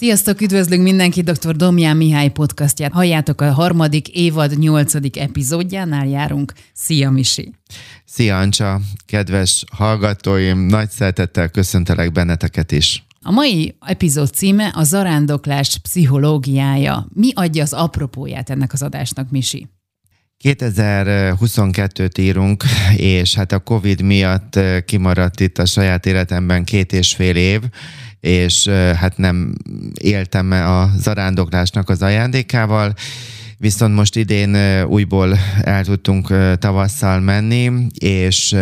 Sziasztok, üdvözlünk mindenkit, dr. Domján Mihály podcastját. Halljátok a harmadik évad nyolcadik epizódjánál járunk. Szia, Misi! Szia, Ancsa! Kedves hallgatóim, nagy szeretettel köszöntelek benneteket is. A mai epizód címe a zarándoklás pszichológiája. Mi adja az apropóját ennek az adásnak, Misi? 2022-t írunk, és hát a Covid miatt kimaradt itt a saját életemben két és fél év, és hát nem éltem a zarándoklásnak az ajándékával, viszont most idén újból el tudtunk tavasszal menni, és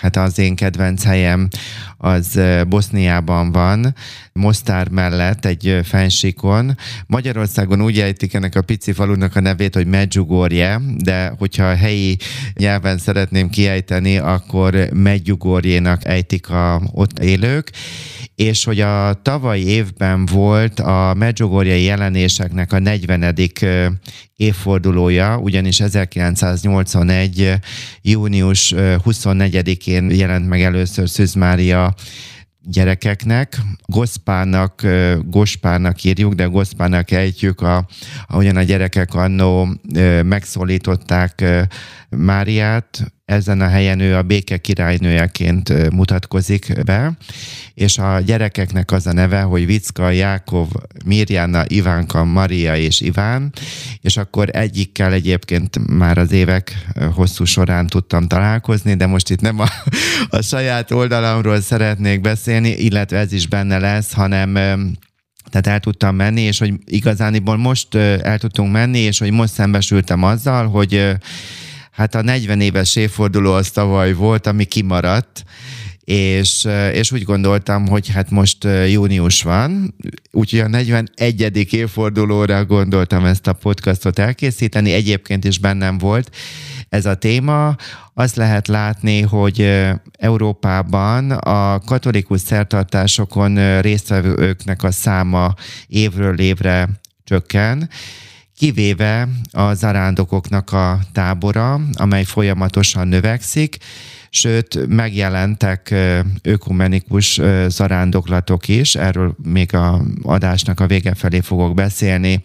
hát az én kedvenc helyem az Boszniában van, Mostár mellett egy fensíkon. Magyarországon úgy ejtik ennek a pici falunak a nevét, hogy Medjugorje, de hogyha a helyi nyelven szeretném kiejteni, akkor Medjugorjénak ejtik a ott élők és hogy a tavalyi évben volt a Medjugorjai jelenéseknek a 40. évfordulója, ugyanis 1981. június 24-én jelent meg először Szűz Mária gyerekeknek. Goszpának, Gospának írjuk, de Goszpának ejtjük, a, ahogyan a gyerekek annó megszólították Máriát, ezen a helyen ő a béke királynőjeként mutatkozik be, és a gyerekeknek az a neve, hogy Vicka, Jákov, Mirjana, Ivánka, Maria és Iván, és akkor egyikkel egyébként már az évek hosszú során tudtam találkozni, de most itt nem a, a saját oldalamról szeretnék beszélni, illetve ez is benne lesz, hanem tehát el tudtam menni, és hogy igazániból most el tudtunk menni, és hogy most szembesültem azzal, hogy hát a 40 éves évforduló az tavaly volt, ami kimaradt, és, és úgy gondoltam, hogy hát most június van, úgyhogy a 41. évfordulóra gondoltam ezt a podcastot elkészíteni, egyébként is bennem volt ez a téma. Azt lehet látni, hogy Európában a katolikus szertartásokon résztvevőknek a száma évről évre csökken, kivéve a zarándokoknak a tábora, amely folyamatosan növekszik, sőt, megjelentek ökumenikus zarándoklatok is, erről még a adásnak a vége felé fogok beszélni,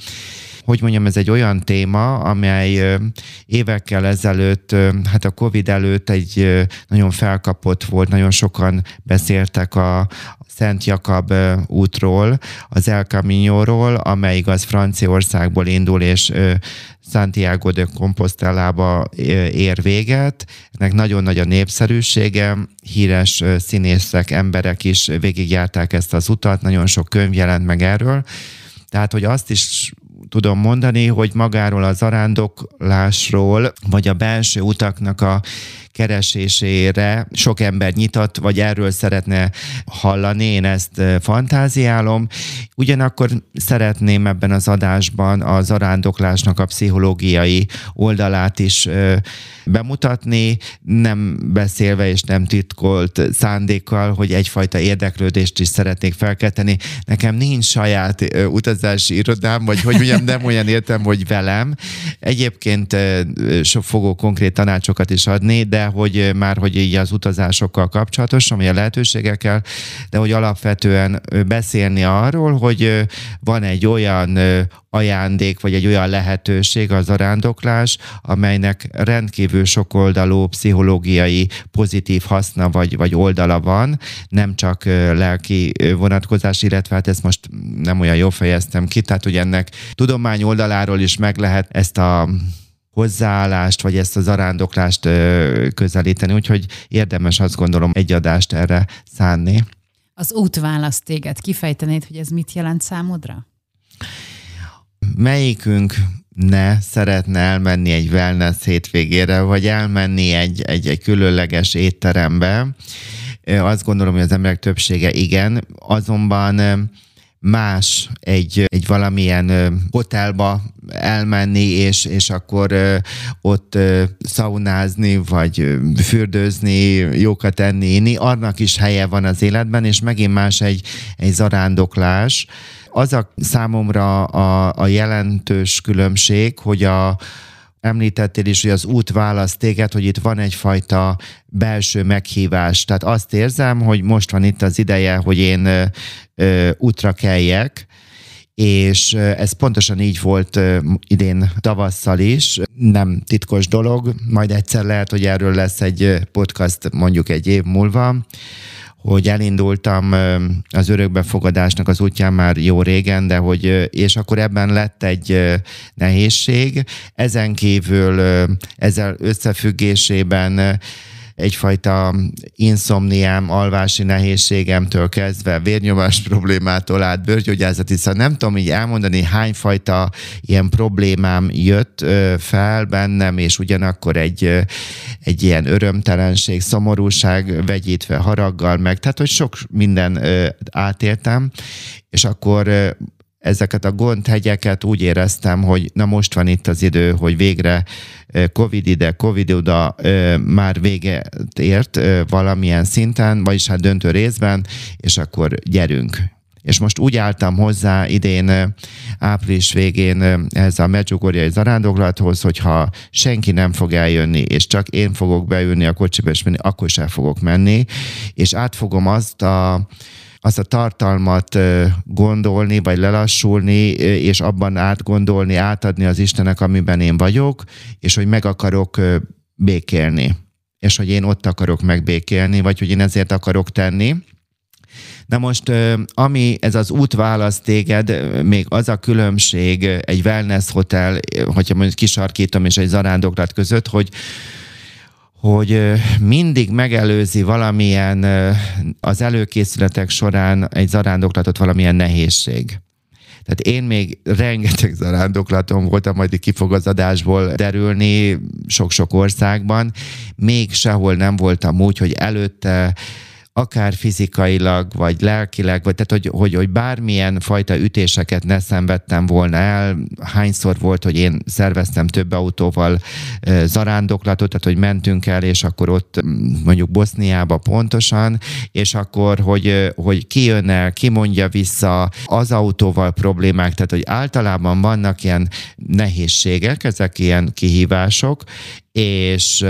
hogy mondjam, ez egy olyan téma, amely évekkel ezelőtt, hát a Covid előtt egy nagyon felkapott volt, nagyon sokan beszéltek a, Szent Jakab útról, az El Camino-ról, amely igaz Franciaországból indul, és Santiago de Compostelába ér véget. Ennek nagyon nagy a népszerűsége, híres színészek, emberek is végigjárták ezt az utat, nagyon sok könyv jelent meg erről. Tehát, hogy azt is tudom mondani, hogy magáról a zarándoklásról, vagy a belső utaknak a keresésére sok ember nyitott, vagy erről szeretne hallani, én ezt fantáziálom. Ugyanakkor szeretném ebben az adásban a zarándoklásnak a pszichológiai oldalát is bemutatni, nem beszélve és nem titkolt szándékkal, hogy egyfajta érdeklődést is szeretnék felkelteni. Nekem nincs saját utazási irodám, vagy hogy mondjam, nem olyan értem, hogy velem. Egyébként sok fogok konkrét tanácsokat is adni, de hogy már hogy így az utazásokkal kapcsolatosan, vagy a lehetőségekkel, de hogy alapvetően beszélni arról, hogy van egy olyan ajándék, vagy egy olyan lehetőség az arándoklás, amelynek rendkívül sokoldalú pszichológiai pozitív haszna vagy, vagy oldala van, nem csak lelki vonatkozás, illetve hát ezt most nem olyan jól fejeztem ki, tehát hogy ennek tudomány oldaláról is meg lehet ezt a hozzáállást, vagy ezt az arándoklást közelíteni, úgyhogy érdemes azt gondolom egy adást erre szánni. Az út választ téged. Kifejtenéd, hogy ez mit jelent számodra? Melyikünk ne szeretne elmenni egy wellness hétvégére, vagy elmenni egy, egy, egy különleges étterembe. Azt gondolom, hogy az emberek többsége igen, azonban más egy, egy valamilyen hotelba elmenni, és, és akkor ott szaunázni, vagy fürdőzni, jókat enni, inni, annak is helye van az életben, és megint más egy, egy zarándoklás. Az a számomra a, a jelentős különbség, hogy a, említettél is, hogy az út választ téged, hogy itt van egyfajta belső meghívás. Tehát azt érzem, hogy most van itt az ideje, hogy én ö, útra keljek, és ez pontosan így volt idén tavasszal is, nem titkos dolog, majd egyszer lehet, hogy erről lesz egy podcast mondjuk egy év múlva, hogy elindultam az örökbefogadásnak az útján már jó régen, de hogy, és akkor ebben lett egy nehézség. Ezen kívül ezzel összefüggésében egyfajta inszomniám, alvási nehézségemtől kezdve, vérnyomás problémától át, bőrgyógyászati, szóval nem tudom így elmondani, hányfajta ilyen problémám jött fel bennem, és ugyanakkor egy, egy ilyen örömtelenség, szomorúság vegyítve haraggal meg, tehát hogy sok minden átéltem, és akkor ezeket a gondhegyeket úgy éreztem, hogy na most van itt az idő, hogy végre Covid ide, Covid oda már véget ért valamilyen szinten, vagyis hát döntő részben, és akkor gyerünk. És most úgy álltam hozzá idén, április végén ez a medjugorjai zarándoklathoz, hogyha senki nem fog eljönni, és csak én fogok beülni a kocsiba és menni, akkor sem fogok menni, és átfogom azt a azt a tartalmat gondolni, vagy lelassulni, és abban átgondolni, átadni az Istennek, amiben én vagyok, és hogy meg akarok békélni. És hogy én ott akarok megbékélni, vagy hogy én ezért akarok tenni. Na most, ami ez az út választ téged, még az a különbség egy wellness hotel, hogyha mondjuk kisarkítom, és egy zarándoklat között, hogy hogy mindig megelőzi valamilyen az előkészületek során egy zarándoklatot valamilyen nehézség. Tehát én még rengeteg zarándoklatom voltam, majd ki fog az adásból derülni sok-sok országban, még sehol nem voltam úgy, hogy előtte akár fizikailag, vagy lelkileg, vagy tehát, hogy, hogy, hogy bármilyen fajta ütéseket ne szenvedtem volna el. Hányszor volt, hogy én szerveztem több autóval zarándoklatot, tehát, hogy mentünk el, és akkor ott mondjuk Boszniába pontosan, és akkor, hogy, hogy ki jön el, ki mondja vissza az autóval problémák, tehát, hogy általában vannak ilyen nehézségek, ezek ilyen kihívások, és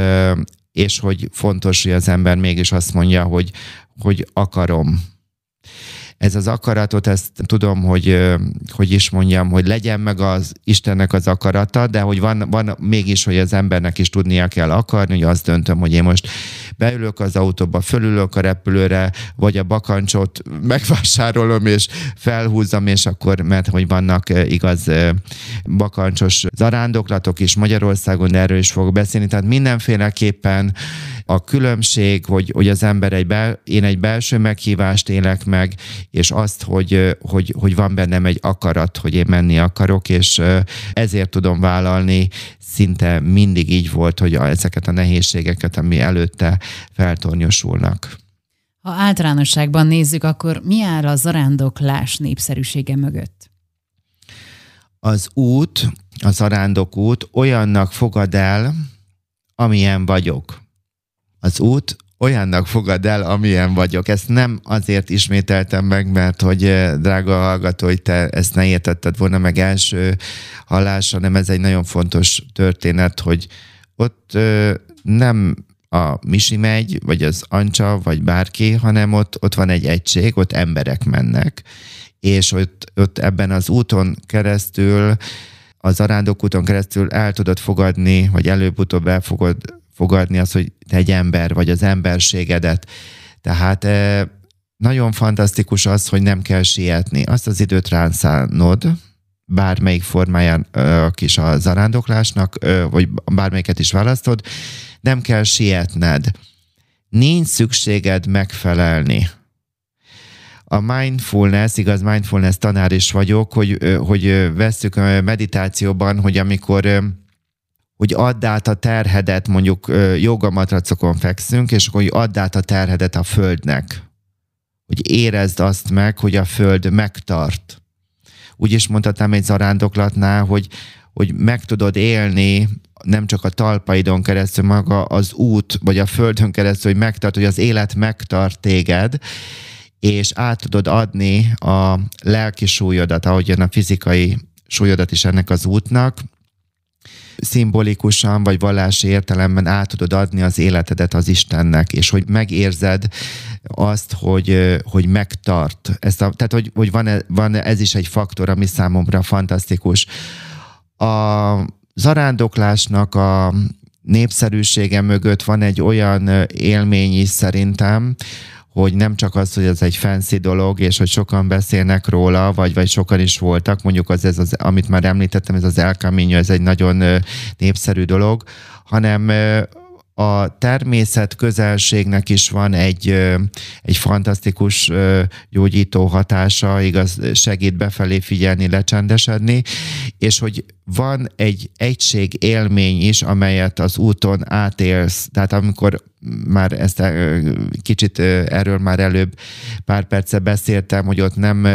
és hogy fontos, hogy az ember mégis azt mondja, hogy, hogy akarom. Ez az akaratot, ezt tudom, hogy hogy is mondjam, hogy legyen meg az Istennek az akarata, de hogy van, van mégis, hogy az embernek is tudnia kell akarni, hogy azt döntöm, hogy én most beülök az autóba, fölülök a repülőre, vagy a bakancsot megvásárolom, és felhúzom, és akkor, mert hogy vannak igaz bakancsos zarándoklatok is Magyarországon, de erről is fogok beszélni, tehát mindenféleképpen a különbség, hogy, hogy az ember egy bel, én egy belső meghívást élek meg, és azt, hogy, hogy, hogy van bennem egy akarat, hogy én menni akarok, és ezért tudom vállalni, szinte mindig így volt, hogy ezeket a nehézségeket, ami előtte feltornyosulnak. Ha általánosságban nézzük, akkor mi áll a zarándoklás népszerűsége mögött? Az út, a zarándok út olyannak fogad el, amilyen vagyok az út olyannak fogad el, amilyen vagyok. Ezt nem azért ismételtem meg, mert hogy eh, drága hallgató, hogy te ezt ne értetted volna meg első hallásra, hanem ez egy nagyon fontos történet, hogy ott eh, nem a Misi megy, vagy az Ancsa, vagy bárki, hanem ott, ott van egy egység, ott emberek mennek, és ott, ott ebben az úton keresztül, az arándok úton keresztül el tudod fogadni, vagy előbb-utóbb el fogod fogadni az, hogy te egy ember vagy az emberségedet. Tehát nagyon fantasztikus az, hogy nem kell sietni. Azt az időt ránszánod, bármelyik formáján is a zarándoklásnak, vagy bármelyiket is választod, nem kell sietned. Nincs szükséged megfelelni. A mindfulness, igaz, mindfulness tanár is vagyok, hogy, hogy veszük a meditációban, hogy amikor hogy add át a terhedet, mondjuk jogamatracokon fekszünk, és akkor hogy add át a terhedet a földnek. Hogy érezd azt meg, hogy a föld megtart. Úgy is mondhatnám egy zarándoklatnál, hogy, hogy meg tudod élni nem csak a talpaidon keresztül, maga az út, vagy a földön keresztül, hogy megtart, hogy az élet megtart téged, és át tudod adni a lelki súlyodat, ahogyan a fizikai súlyodat is ennek az útnak, szimbolikusan vagy vallási értelemben át tudod adni az életedet az Istennek, és hogy megérzed azt, hogy, hogy megtart. Ezt a, tehát, hogy, hogy van, van ez is egy faktor, ami számomra fantasztikus. A zarándoklásnak a népszerűsége mögött van egy olyan élmény is szerintem, hogy nem csak az, hogy ez egy fancy dolog, és hogy sokan beszélnek róla, vagy, vagy sokan is voltak, mondjuk az, ez az, amit már említettem, ez az El Camino, ez egy nagyon népszerű dolog, hanem a természet közelségnek is van egy, egy fantasztikus gyógyító hatása, igaz, segít befelé figyelni, lecsendesedni, és hogy van egy egység élmény is, amelyet az úton átélsz. Tehát amikor már ezt kicsit erről már előbb pár perce beszéltem, hogy ott nem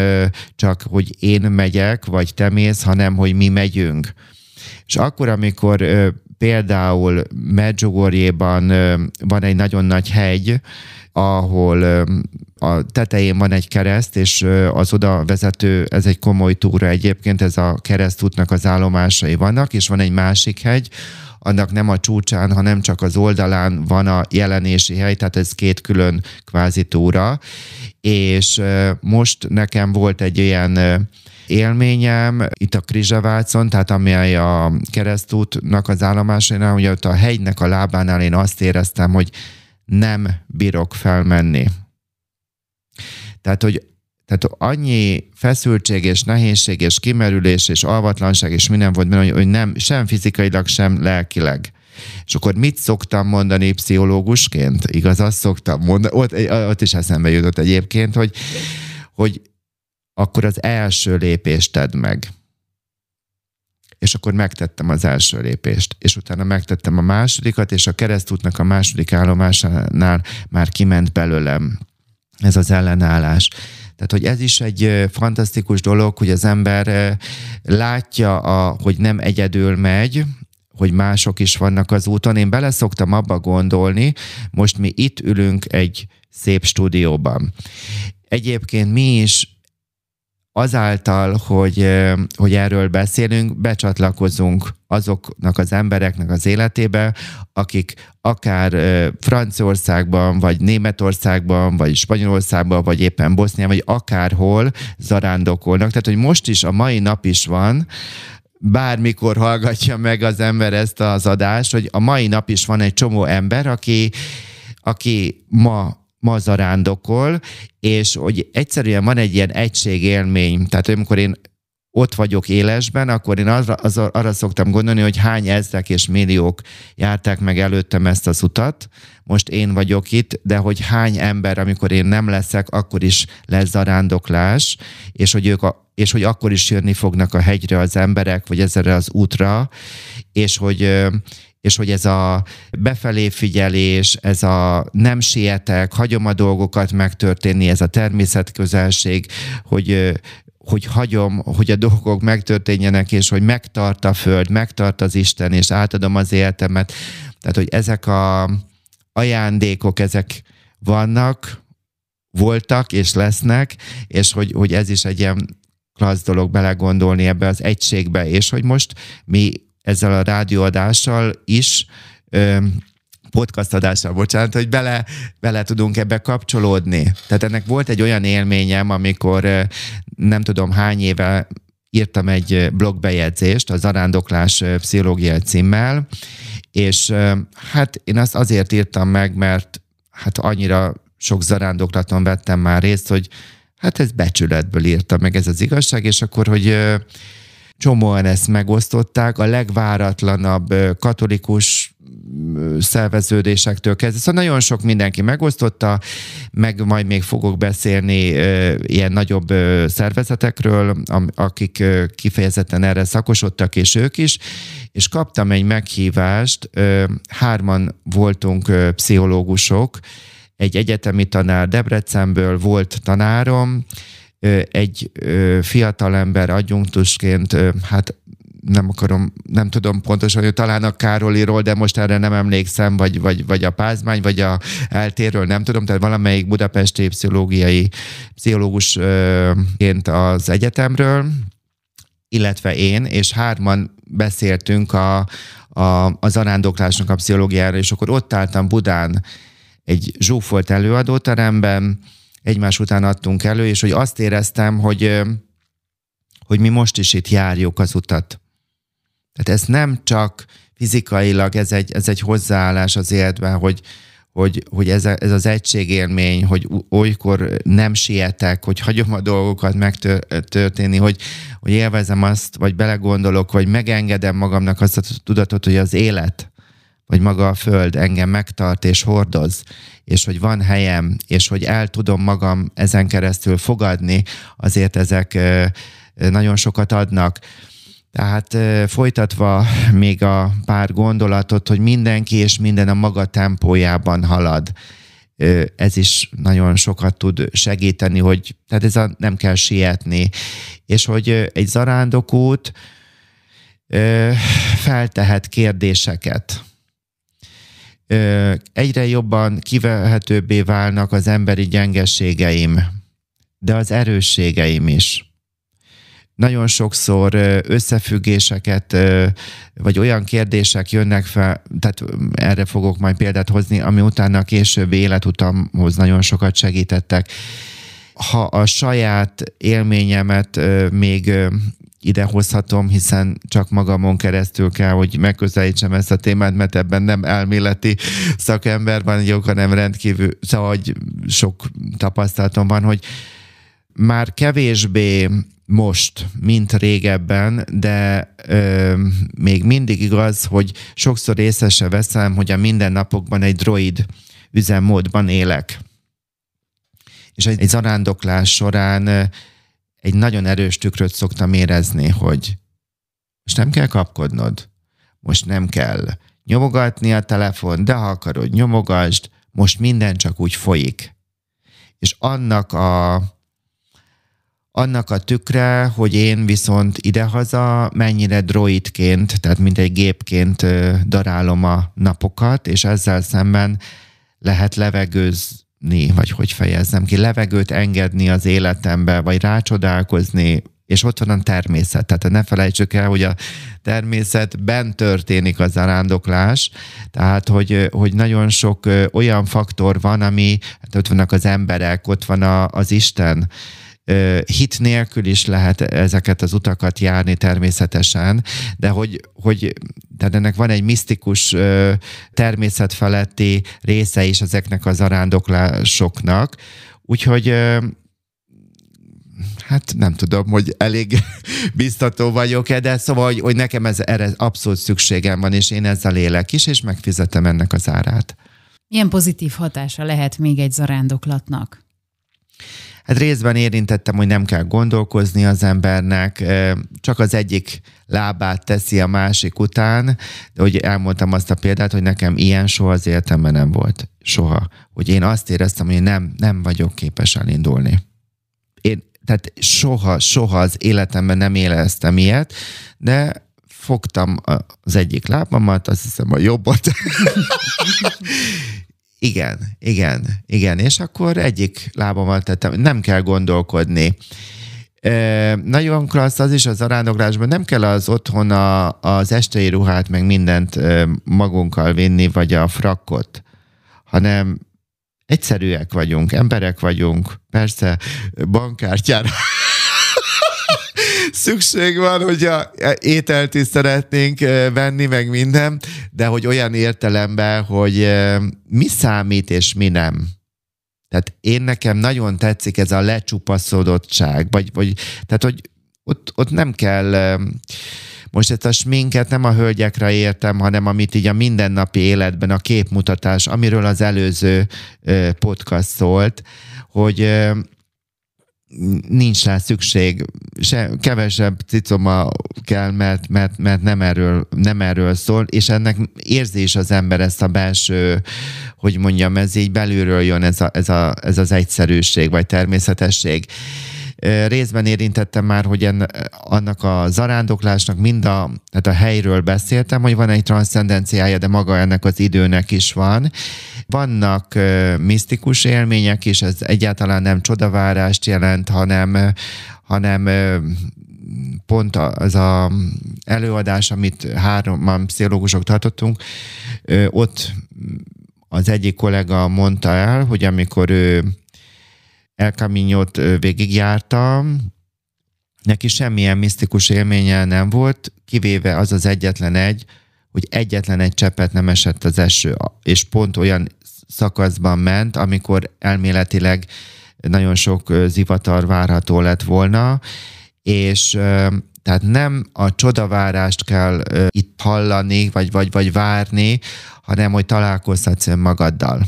csak, hogy én megyek, vagy te mész, hanem hogy mi megyünk. És akkor, amikor például Medjugorjéban van egy nagyon nagy hegy, ahol a tetején van egy kereszt, és az oda vezető, ez egy komoly túra egyébként, ez a keresztútnak az állomásai vannak, és van egy másik hegy, annak nem a csúcsán, hanem csak az oldalán van a jelenési hely, tehát ez két külön kvázi túra, és most nekem volt egy ilyen élményem itt a Krizsaválcon, tehát amely a keresztútnak az állomásainál, ugye ott a hegynek a lábánál én azt éreztem, hogy nem bírok felmenni. Tehát, hogy tehát annyi feszültség és nehézség és kimerülés és alvatlanság és minden volt benne, hogy nem, sem fizikailag, sem lelkileg. És akkor mit szoktam mondani pszichológusként? Igaz, azt szoktam mondani, ott, ott is eszembe jutott egyébként, hogy, hogy akkor az első lépést tedd meg. És akkor megtettem az első lépést, és utána megtettem a másodikat, és a keresztútnak a második állomásánál már kiment belőlem ez az ellenállás. Tehát, hogy ez is egy fantasztikus dolog, hogy az ember látja, a, hogy nem egyedül megy, hogy mások is vannak az úton. Én beleszoktam abba gondolni, most mi itt ülünk egy szép stúdióban. Egyébként mi is azáltal, hogy, hogy erről beszélünk, becsatlakozunk azoknak az embereknek az életébe, akik akár Franciaországban, vagy Németországban, vagy Spanyolországban, vagy éppen Boszniában, vagy akárhol zarándokolnak. Tehát, hogy most is, a mai nap is van, bármikor hallgatja meg az ember ezt az adást, hogy a mai nap is van egy csomó ember, aki, aki ma ma zarándokol, és hogy egyszerűen van egy ilyen egységélmény, tehát amikor én ott vagyok élesben, akkor én arra, az, arra szoktam gondolni, hogy hány ezrek és milliók járták meg előttem ezt az utat, most én vagyok itt, de hogy hány ember, amikor én nem leszek, akkor is lesz zarándoklás, és hogy ők a, és hogy akkor is jönni fognak a hegyre az emberek, vagy ezerre az útra, és hogy és hogy ez a befelé figyelés, ez a nem sietek, hagyom a dolgokat megtörténni, ez a természetközelség, hogy hogy hagyom, hogy a dolgok megtörténjenek, és hogy megtart a Föld, megtart az Isten, és átadom az életemet. Tehát, hogy ezek a ajándékok, ezek vannak, voltak és lesznek, és hogy, hogy ez is egy ilyen klassz dolog belegondolni ebbe az egységbe, és hogy most mi ezzel a rádióadással is, podcast adással, bocsánat, hogy bele, bele tudunk ebbe kapcsolódni. Tehát ennek volt egy olyan élményem, amikor nem tudom hány éve írtam egy blogbejegyzést a Zarándoklás pszichológiai címmel, és hát én azt azért írtam meg, mert hát annyira sok zarándoklaton vettem már részt, hogy hát ez becsületből írtam meg ez az igazság, és akkor, hogy csomóan ezt megosztották, a legváratlanabb katolikus szerveződésektől kezdve. Szóval nagyon sok mindenki megosztotta, meg majd még fogok beszélni ilyen nagyobb szervezetekről, akik kifejezetten erre szakosodtak, és ők is, és kaptam egy meghívást, hárman voltunk pszichológusok, egy egyetemi tanár Debrecenből volt tanárom, egy fiatalember adjunktusként, hát nem akarom, nem tudom pontosan, hogy talán a Károliról, de most erre nem emlékszem, vagy, vagy, vagy a Pázmány, vagy a eltérről, nem tudom, tehát valamelyik budapesti pszichológiai pszichológusként az egyetemről, illetve én, és hárman beszéltünk a, a, a zarándoklásnak a pszichológiára, és akkor ott álltam Budán egy zsúfolt előadóteremben, egymás után adtunk elő, és hogy azt éreztem, hogy, hogy mi most is itt járjuk az utat. Tehát ez nem csak fizikailag, ez egy, ez egy hozzáállás az életben, hogy, hogy, hogy ez, a, ez az egységélmény, hogy olykor nem sietek, hogy hagyom a dolgokat megtörténni, hogy, hogy élvezem azt, vagy belegondolok, vagy megengedem magamnak azt a tudatot, hogy az élet, vagy maga a föld engem megtart és hordoz, és hogy van helyem, és hogy el tudom magam ezen keresztül fogadni, azért ezek nagyon sokat adnak. Tehát folytatva még a pár gondolatot, hogy mindenki és minden a maga tempójában halad. Ez is nagyon sokat tud segíteni, hogy tehát ez a, nem kell sietni. És hogy egy zarándokút feltehet kérdéseket. Egyre jobban kivehetőbbé válnak az emberi gyengeségeim, de az erősségeim is nagyon sokszor összefüggéseket, vagy olyan kérdések jönnek fel, tehát erre fogok majd példát hozni, ami utána a későbbi életutamhoz nagyon sokat segítettek. Ha a saját élményemet még idehozhatom, hiszen csak magamon keresztül kell, hogy megközelítsem ezt a témát, mert ebben nem elméleti szakember van, jó, hanem rendkívül, szóval hogy sok tapasztalatom van, hogy már kevésbé most, mint régebben, de ö, még mindig igaz, hogy sokszor észre veszem, hogy a mindennapokban egy droid üzemmódban élek. És egy zarándoklás során egy nagyon erős tükröt szoktam érezni, hogy most nem kell kapkodnod, most nem kell nyomogatni a telefon, de ha akarod, nyomogasd, most minden csak úgy folyik. És annak a annak a tükre, hogy én viszont idehaza mennyire droidként, tehát mint egy gépként darálom a napokat, és ezzel szemben lehet levegőzni, vagy hogy fejezzem ki, levegőt engedni az életembe, vagy rácsodálkozni, és ott van a természet. Tehát ne felejtsük el, hogy a természetben történik az zarándoklás, tehát hogy, hogy nagyon sok olyan faktor van, ami, hát ott vannak az emberek, ott van a, az Isten, hit nélkül is lehet ezeket az utakat járni természetesen, de hogy, hogy tehát ennek van egy misztikus természetfeletti része is ezeknek az arándoklásoknak, úgyhogy hát nem tudom, hogy elég biztató vagyok-e, de szóval, hogy, hogy nekem ez, erre abszolút szükségem van, és én ezzel élek is, és megfizetem ennek az árát. Milyen pozitív hatása lehet még egy zarándoklatnak? Hát részben érintettem, hogy nem kell gondolkozni az embernek, csak az egyik lábát teszi a másik után, de hogy elmondtam azt a példát, hogy nekem ilyen soha az életemben nem volt. Soha. Hogy én azt éreztem, hogy nem, nem vagyok képes elindulni. Én, tehát soha, soha az életemben nem éreztem ilyet, de fogtam az egyik lábamat, azt hiszem a jobbat, Igen, igen, igen. És akkor egyik lábamat tettem, nem kell gondolkodni. E, nagyon klassz az is az arándoklásban, nem kell az otthon a, az estei ruhát, meg mindent e, magunkkal vinni, vagy a frakkot, hanem egyszerűek vagyunk, emberek vagyunk, persze bankkártyára szükség van, hogyha ételt is szeretnénk eh, venni, meg minden, de hogy olyan értelemben, hogy eh, mi számít és mi nem. Tehát én nekem nagyon tetszik ez a lecsupaszodottság, vagy, vagy tehát, hogy ott, ott nem kell eh, most ezt a sminket nem a hölgyekre értem, hanem amit így a mindennapi életben a képmutatás, amiről az előző podcast szólt, hogy nincs rá szükség, se, kevesebb cicoma kell, mert, mert, mert nem, erről, nem erről szól, és ennek érzi is az ember ezt a belső, hogy mondjam, ez így belülről jön ez, a, ez, a, ez az egyszerűség, vagy természetesség. Részben érintettem már, hogy en, annak a zarándoklásnak mind a, tehát a helyről beszéltem, hogy van egy transzcendenciája, de maga ennek az időnek is van. Vannak uh, misztikus élmények is, ez egyáltalán nem csodavárást jelent, hanem, hanem pont az a előadás, amit három pszichológusok tartottunk, ott az egyik kollega mondta el, hogy amikor ő El Camino-t végigjárta, neki semmilyen misztikus élménye nem volt, kivéve az az egyetlen egy, hogy egyetlen egy cseppet nem esett az eső, és pont olyan szakaszban ment, amikor elméletileg nagyon sok zivatar várható lett volna, és tehát nem a csodavárást kell itt hallani, vagy, vagy, vagy várni, hanem hogy találkozhatsz önmagaddal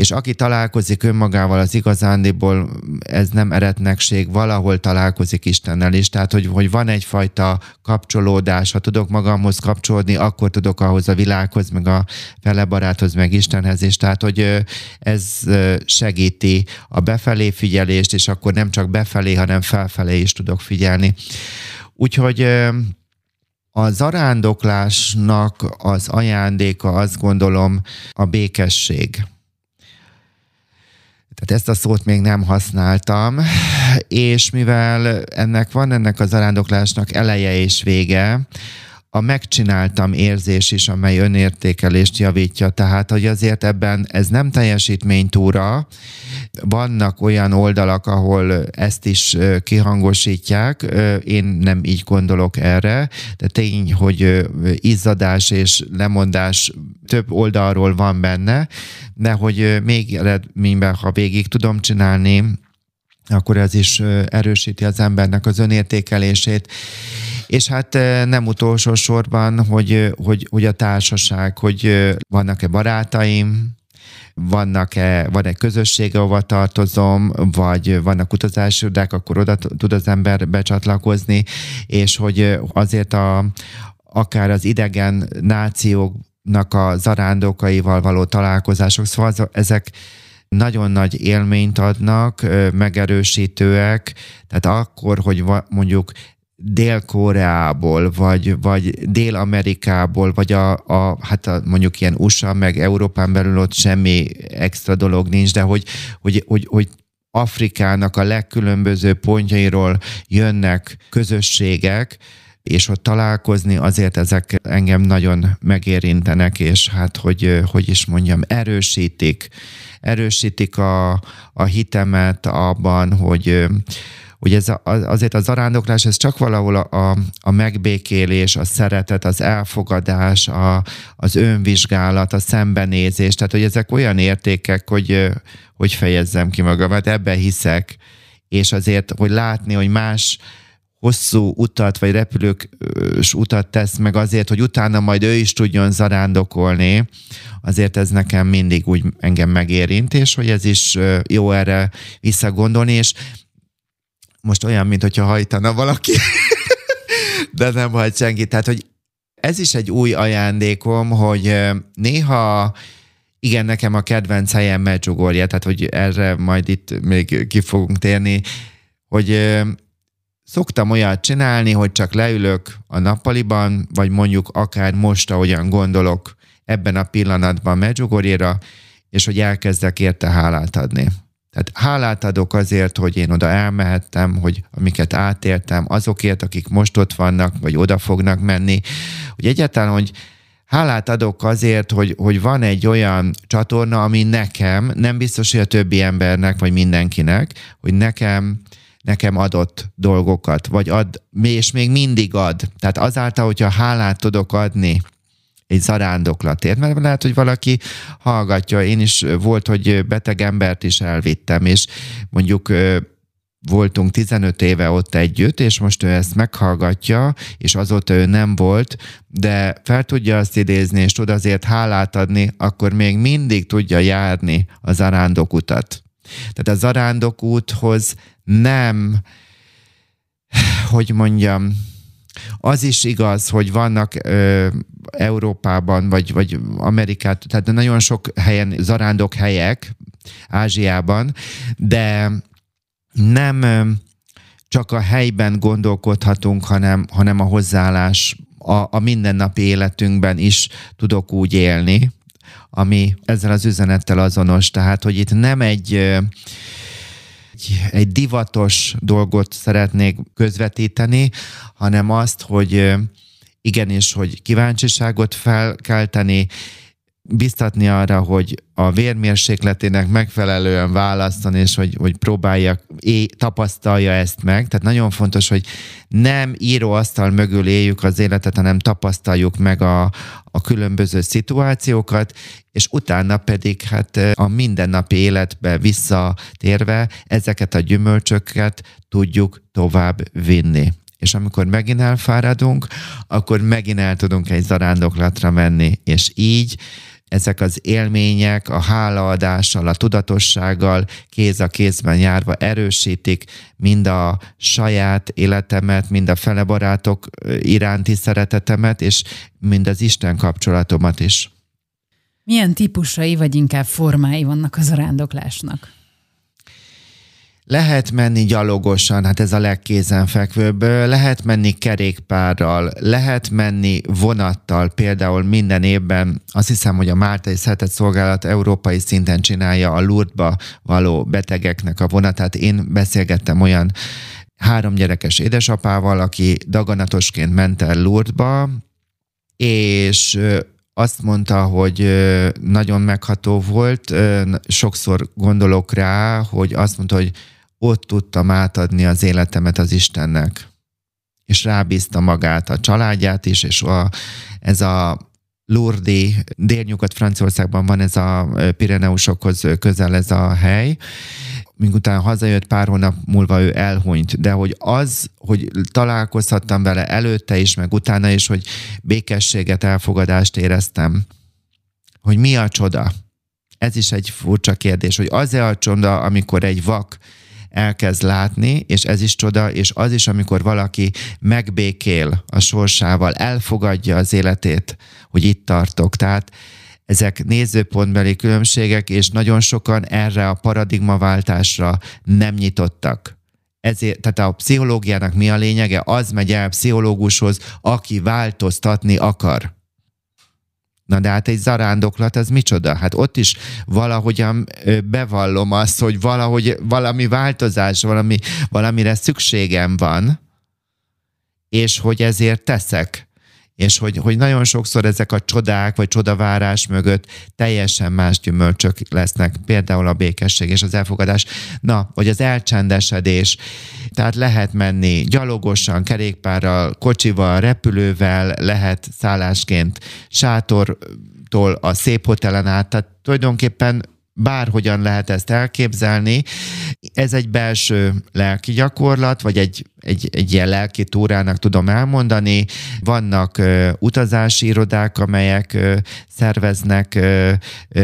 és aki találkozik önmagával, az igazándiból ez nem eretnekség, valahol találkozik Istennel is, tehát hogy, hogy van egyfajta kapcsolódás, ha tudok magamhoz kapcsolódni, akkor tudok ahhoz a világhoz, meg a fele baráthoz, meg Istenhez is, tehát hogy ez segíti a befelé figyelést, és akkor nem csak befelé, hanem felfelé is tudok figyelni. Úgyhogy a zarándoklásnak az ajándéka azt gondolom a békesség. Tehát ezt a szót még nem használtam, és mivel ennek van ennek a zarándoklásnak eleje és vége, a megcsináltam érzés is, amely önértékelést javítja. Tehát, hogy azért ebben ez nem teljesítménytúra, vannak olyan oldalak, ahol ezt is kihangosítják, én nem így gondolok erre, de tény, hogy izzadás és lemondás több oldalról van benne, de hogy még eredményben, ha végig tudom csinálni, akkor ez is erősíti az embernek az önértékelését. És hát nem utolsó sorban, hogy, hogy, hogy a társaság, hogy vannak-e barátaim, vannak-e, van-e közösség, ahova tartozom, vagy vannak utazási irodák, akkor oda tud az ember becsatlakozni, és hogy azért a, akár az idegen nációknak a zarándokaival való találkozások, szóval ezek nagyon nagy élményt adnak, megerősítőek, tehát akkor, hogy mondjuk Dél-Koreából, vagy, vagy Dél-Amerikából, vagy a, a, hát a, mondjuk ilyen USA, meg Európán belül ott semmi extra dolog nincs, de hogy, hogy, hogy, hogy Afrikának a legkülönböző pontjairól jönnek közösségek, és ott találkozni, azért ezek engem nagyon megérintenek, és hát, hogy, hogy is mondjam, erősítik, erősítik a, a hitemet abban, hogy, hogy ez a, azért a zarándoklás, ez csak valahol a, a, a megbékélés, a szeretet, az elfogadás, a, az önvizsgálat, a szembenézés, tehát hogy ezek olyan értékek, hogy, hogy fejezzem ki magamat, ebben hiszek, és azért, hogy látni, hogy más hosszú utat, vagy repülős utat tesz meg azért, hogy utána majd ő is tudjon zarándokolni, azért ez nekem mindig úgy engem megérint, és hogy ez is jó erre visszagondolni, és most olyan, mint hogyha hajtana valaki, de nem hajt senki. Tehát, hogy ez is egy új ajándékom, hogy néha igen, nekem a kedvenc helyem Medjugorje, tehát hogy erre majd itt még ki fogunk térni, hogy szoktam olyat csinálni, hogy csak leülök a nappaliban, vagy mondjuk akár most, ahogyan gondolok, ebben a pillanatban Medjugorjéra, és hogy elkezdek érte hálát adni. Tehát hálát adok azért, hogy én oda elmehettem, hogy amiket átéltem, azokért, akik most ott vannak, vagy oda fognak menni, hogy egyáltalán, hogy hálát adok azért, hogy, hogy van egy olyan csatorna, ami nekem, nem biztos, hogy a többi embernek, vagy mindenkinek, hogy nekem nekem adott dolgokat, vagy ad, és még mindig ad. Tehát azáltal, hogyha hálát tudok adni egy zarándoklatért, mert lehet, hogy valaki hallgatja, én is volt, hogy beteg embert is elvittem, és mondjuk voltunk 15 éve ott együtt, és most ő ezt meghallgatja, és azóta ő nem volt, de fel tudja azt idézni, és tud azért hálát adni, akkor még mindig tudja járni a zarándokutat. Tehát a zarándokúthoz nem, hogy mondjam, az is igaz, hogy vannak ö, Európában, vagy, vagy Amerikát, tehát nagyon sok helyen zarándok helyek, Ázsiában, de nem csak a helyben gondolkodhatunk, hanem, hanem a hozzáállás a, a mindennapi életünkben is tudok úgy élni, ami ezzel az üzenettel azonos. Tehát, hogy itt nem egy egy, divatos dolgot szeretnék közvetíteni, hanem azt, hogy igenis, hogy kíváncsiságot felkelteni, biztatni arra, hogy a vérmérsékletének megfelelően választani, és hogy, hogy próbálja, é, tapasztalja ezt meg. Tehát nagyon fontos, hogy nem íróasztal mögül éljük az életet, hanem tapasztaljuk meg a, a különböző szituációkat, és utána pedig hát a mindennapi életbe visszatérve ezeket a gyümölcsöket tudjuk tovább vinni és amikor megint elfáradunk, akkor megint el tudunk egy zarándoklatra menni, és így ezek az élmények a hálaadással, a tudatossággal kéz a kézben járva erősítik mind a saját életemet, mind a fele barátok iránti szeretetemet, és mind az Isten kapcsolatomat is. Milyen típusai, vagy inkább formái vannak az arándoklásnak? Lehet menni gyalogosan, hát ez a legkézenfekvőbb, lehet menni kerékpárral, lehet menni vonattal, például minden évben azt hiszem, hogy a Máltai Szeretett Szolgálat európai szinten csinálja a Lourdesba való betegeknek a vonatát. Én beszélgettem olyan három gyerekes édesapával, aki daganatosként ment el Lourdesba, és azt mondta, hogy nagyon megható volt. Sokszor gondolok rá, hogy azt mondta, hogy ott tudtam átadni az életemet az Istennek. És rábízta magát, a családját is, és a, ez a Lourdes, délnyugat Franciaországban van ez a Pireneusokhoz közel ez a hely, miután hazajött pár hónap múlva ő elhunyt, de hogy az, hogy találkozhattam vele előtte is, meg utána is, hogy békességet, elfogadást éreztem, hogy mi a csoda? Ez is egy furcsa kérdés, hogy az-e a csoda, amikor egy vak elkezd látni, és ez is csoda, és az is, amikor valaki megbékél a sorsával, elfogadja az életét, hogy itt tartok. Tehát ezek nézőpontbeli különbségek, és nagyon sokan erre a paradigmaváltásra nem nyitottak. Ezért, tehát a pszichológiának mi a lényege? Az megy el pszichológushoz, aki változtatni akar. Na de hát egy zarándoklat, az micsoda? Hát ott is valahogyan bevallom azt, hogy valahogy valami változás, valami, valamire szükségem van, és hogy ezért teszek és hogy, hogy nagyon sokszor ezek a csodák vagy csodavárás mögött teljesen más gyümölcsök lesznek, például a békesség és az elfogadás, na, vagy az elcsendesedés, tehát lehet menni gyalogosan, kerékpárral, kocsival, repülővel, lehet szállásként sátortól a szép hotelen át, tehát tulajdonképpen bárhogyan lehet ezt elképzelni. Ez egy belső lelki gyakorlat, vagy egy, egy, egy ilyen lelki túrának tudom elmondani. Vannak ö, utazási irodák, amelyek ö, szerveznek ö,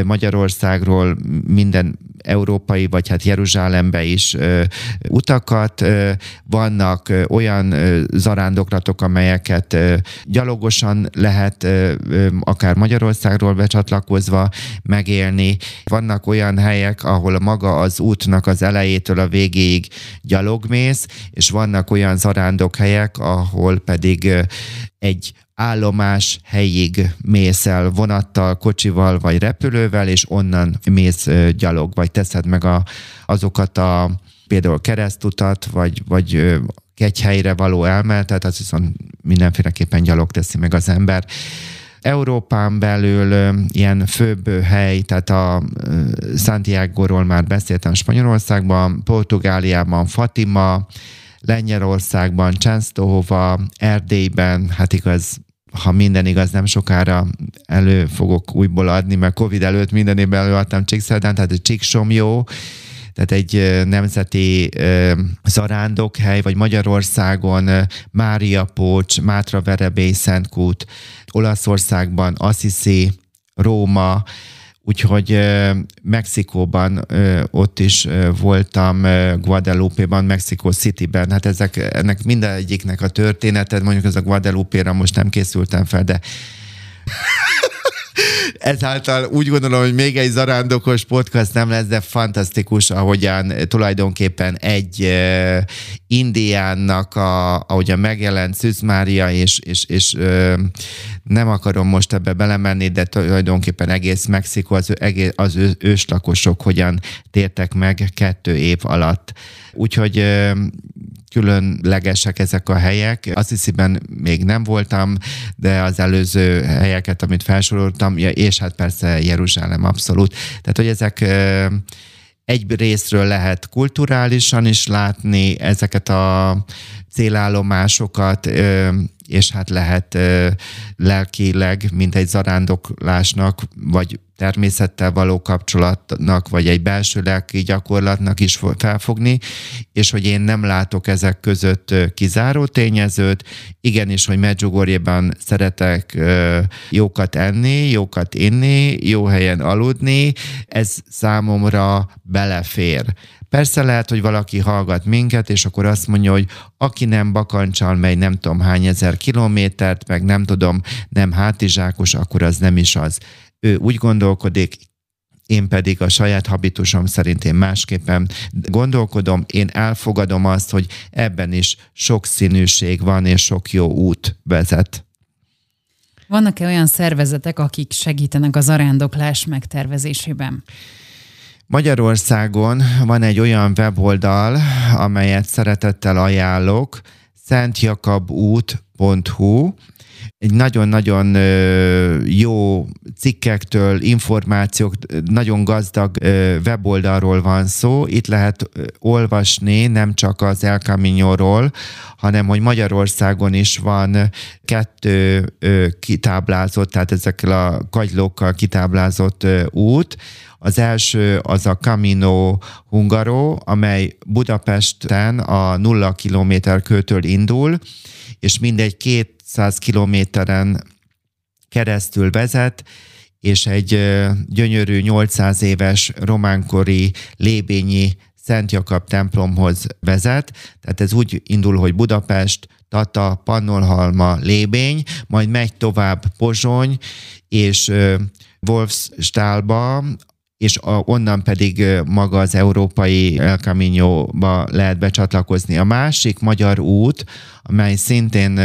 Magyarországról minden európai, vagy hát Jeruzsálembe is ö, utakat. Ö, vannak ö, olyan ö, zarándoklatok, amelyeket ö, gyalogosan lehet ö, akár Magyarországról becsatlakozva megélni. Vannak olyan helyek, ahol maga az útnak az elejétől a végéig gyalogmész, és vannak olyan zarándok helyek, ahol pedig egy állomás helyig mész el vonattal, kocsival vagy repülővel, és onnan mész gyalog, vagy teszed meg a, azokat a például keresztutat, vagy, vagy egy helyre való elmenetet, az viszont mindenféleképpen gyalog teszi meg az ember. Európán belül ilyen főbb hely, tehát a Santiago-ról már beszéltem Spanyolországban, Portugáliában Fatima, Lengyelországban, Csensztóhova, Erdélyben, hát igaz, ha minden igaz, nem sokára elő fogok újból adni, mert Covid előtt minden évben előadtam Csíkszerdán, tehát a Csíksomjó, tehát egy nemzeti zarándokhely, vagy Magyarországon Mária Pócs, Mátra Verebély, Szentkút, Olaszországban Assisi, Róma, Úgyhogy Mexikóban ott is voltam, Guadalupe-ban, Mexico City-ben, hát ezek, ennek mindegyiknek a történetet, mondjuk ez a Guadalupe-ra most nem készültem fel, de ezáltal úgy gondolom, hogy még egy zarándokos podcast nem lesz, de fantasztikus, ahogyan tulajdonképpen egy uh, indiánnak, a, ahogyan megjelent Szűz Mária, és, és, és uh, nem akarom most ebbe belemenni, de tulajdonképpen egész Mexikó, az, egész, az őslakosok hogyan tértek meg kettő év alatt. Úgyhogy különlegesek ezek a helyek. Azt hisziben még nem voltam, de az előző helyeket, amit felsoroltam, és hát persze Jeruzsálem abszolút. Tehát, hogy ezek egy részről lehet kulturálisan is látni ezeket a célállomásokat, és hát lehet lelkileg, mint egy zarándoklásnak, vagy természettel való kapcsolatnak, vagy egy belső lelki gyakorlatnak is felfogni, és hogy én nem látok ezek között kizáró tényezőt, igenis, hogy Medjugorjében szeretek jókat enni, jókat inni, jó helyen aludni, ez számomra belefér. Persze lehet, hogy valaki hallgat minket, és akkor azt mondja, hogy aki nem bakancsal megy nem tudom hány ezer kilométert, meg nem tudom, nem hátizsákos, akkor az nem is az. Ő úgy gondolkodik, én pedig a saját habitusom szerint én másképpen gondolkodom, én elfogadom azt, hogy ebben is sok színűség van, és sok jó út vezet. Vannak-e olyan szervezetek, akik segítenek az arándoklás megtervezésében? Magyarországon van egy olyan weboldal, amelyet szeretettel ajánlok, szentjakabút.hu, egy nagyon-nagyon jó cikkektől, információk, nagyon gazdag weboldalról van szó. Itt lehet olvasni nem csak az El Camino-ról, hanem hogy Magyarországon is van kettő kitáblázott, tehát ezekkel a kagylókkal kitáblázott út, az első az a Camino Hungaro, amely Budapesten a nulla kilométer kőtől indul, és mindegy 200 kilométeren keresztül vezet, és egy gyönyörű 800 éves románkori lébényi Szent Jakab templomhoz vezet, tehát ez úgy indul, hogy Budapest, Tata, Pannolhalma, Lébény, majd megy tovább Pozsony, és Wolfstálba, és onnan pedig maga az európai El Camino-ba lehet becsatlakozni. A másik magyar út, amely szintén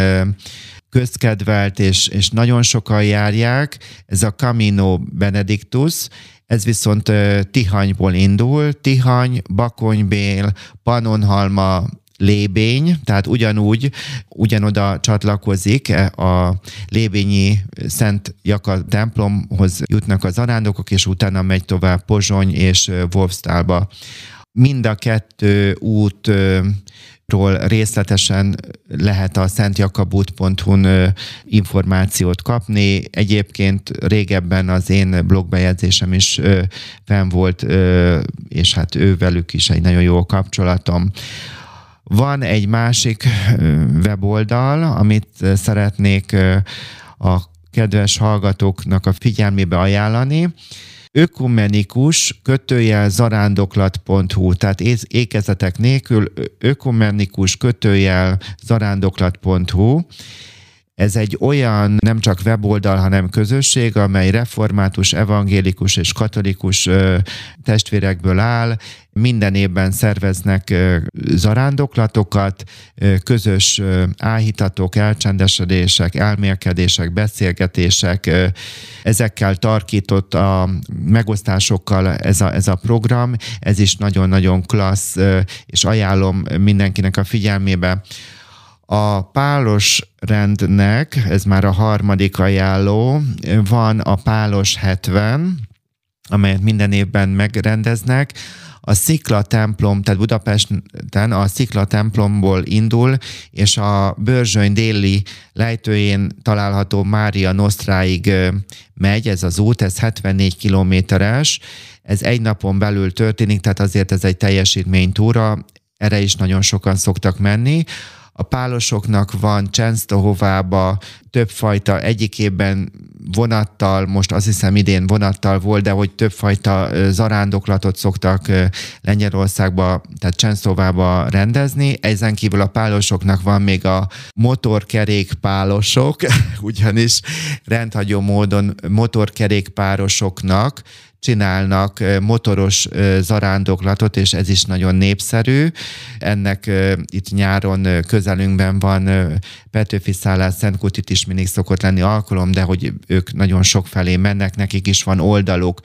közkedvelt, és, és nagyon sokan járják, ez a Camino Benedictus, ez viszont Tihanyból indul, Tihany, Bakonybél, Panonhalma, lébény, tehát ugyanúgy, ugyanoda csatlakozik e a lébényi Szent Jaka templomhoz jutnak az arándokok, és utána megy tovább Pozsony és Wolfstálba. Mind a kettő út ról részletesen lehet a szentjakabút.hu-n információt kapni. Egyébként régebben az én blogbejegyzésem is fenn volt, és hát ővelük is egy nagyon jó kapcsolatom. Van egy másik weboldal, amit szeretnék a kedves hallgatóknak a figyelmébe ajánlani, ökumenikus kötőjel zarándoklat.hu, tehát ékezetek nélkül ökumenikus kötőjel zarándoklat.hu, ez egy olyan nem csak weboldal, hanem közösség, amely református, evangélikus és katolikus testvérekből áll. Minden évben szerveznek zarándoklatokat, közös áhítatók, elcsendesedések, elmélkedések, beszélgetések. Ezekkel tarkított a megosztásokkal ez a, ez a program. Ez is nagyon-nagyon klassz, és ajánlom mindenkinek a figyelmébe a pálos rendnek, ez már a harmadik ajánló, van a pálos 70, amelyet minden évben megrendeznek, a Szikla templom, tehát Budapesten a Szikla templomból indul, és a Börzsöny déli lejtőjén található Mária Nostráig megy ez az út, ez 74 kilométeres, ez egy napon belül történik, tehát azért ez egy teljesítménytúra, erre is nagyon sokan szoktak menni. A pálosoknak van Csensztohovába többfajta, egyikében vonattal, most azt hiszem idén vonattal volt, de hogy többfajta zarándoklatot szoktak Lengyelországba, tehát Csenszóvába rendezni. Ezen kívül a pálosoknak van még a motorkerékpálosok, ugyanis rendhagyó módon motorkerékpárosoknak csinálnak motoros zarándoklatot, és ez is nagyon népszerű. Ennek itt nyáron közelünkben van Petőfi szállás, Szentkutit is mindig szokott lenni alkalom, de hogy ők nagyon sok felé mennek, nekik is van oldaluk.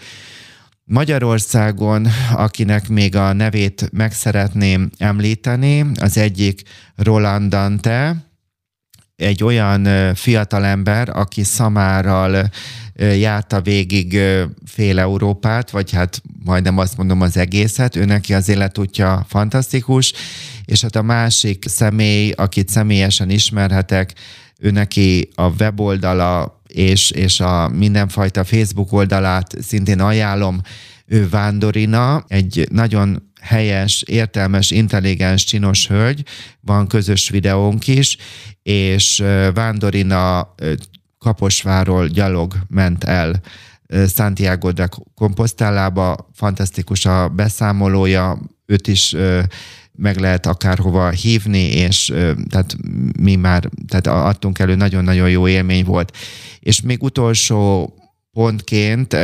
Magyarországon, akinek még a nevét meg szeretném említeni, az egyik Roland Dante, egy olyan fiatalember, aki szamárral járta végig fél Európát, vagy hát majdnem azt mondom az egészet, ő neki az életútja fantasztikus, és hát a másik személy, akit személyesen ismerhetek, ő neki a weboldala és, és a mindenfajta Facebook oldalát szintén ajánlom, ő Vándorina, egy nagyon helyes, értelmes, intelligens, csinos hölgy, van közös videónk is, és Vándorina Kaposváról gyalog ment el Santiago de Compostelába, fantasztikus a beszámolója, őt is meg lehet akárhova hívni, és tehát mi már tehát adtunk elő, nagyon-nagyon jó élmény volt. És még utolsó pontként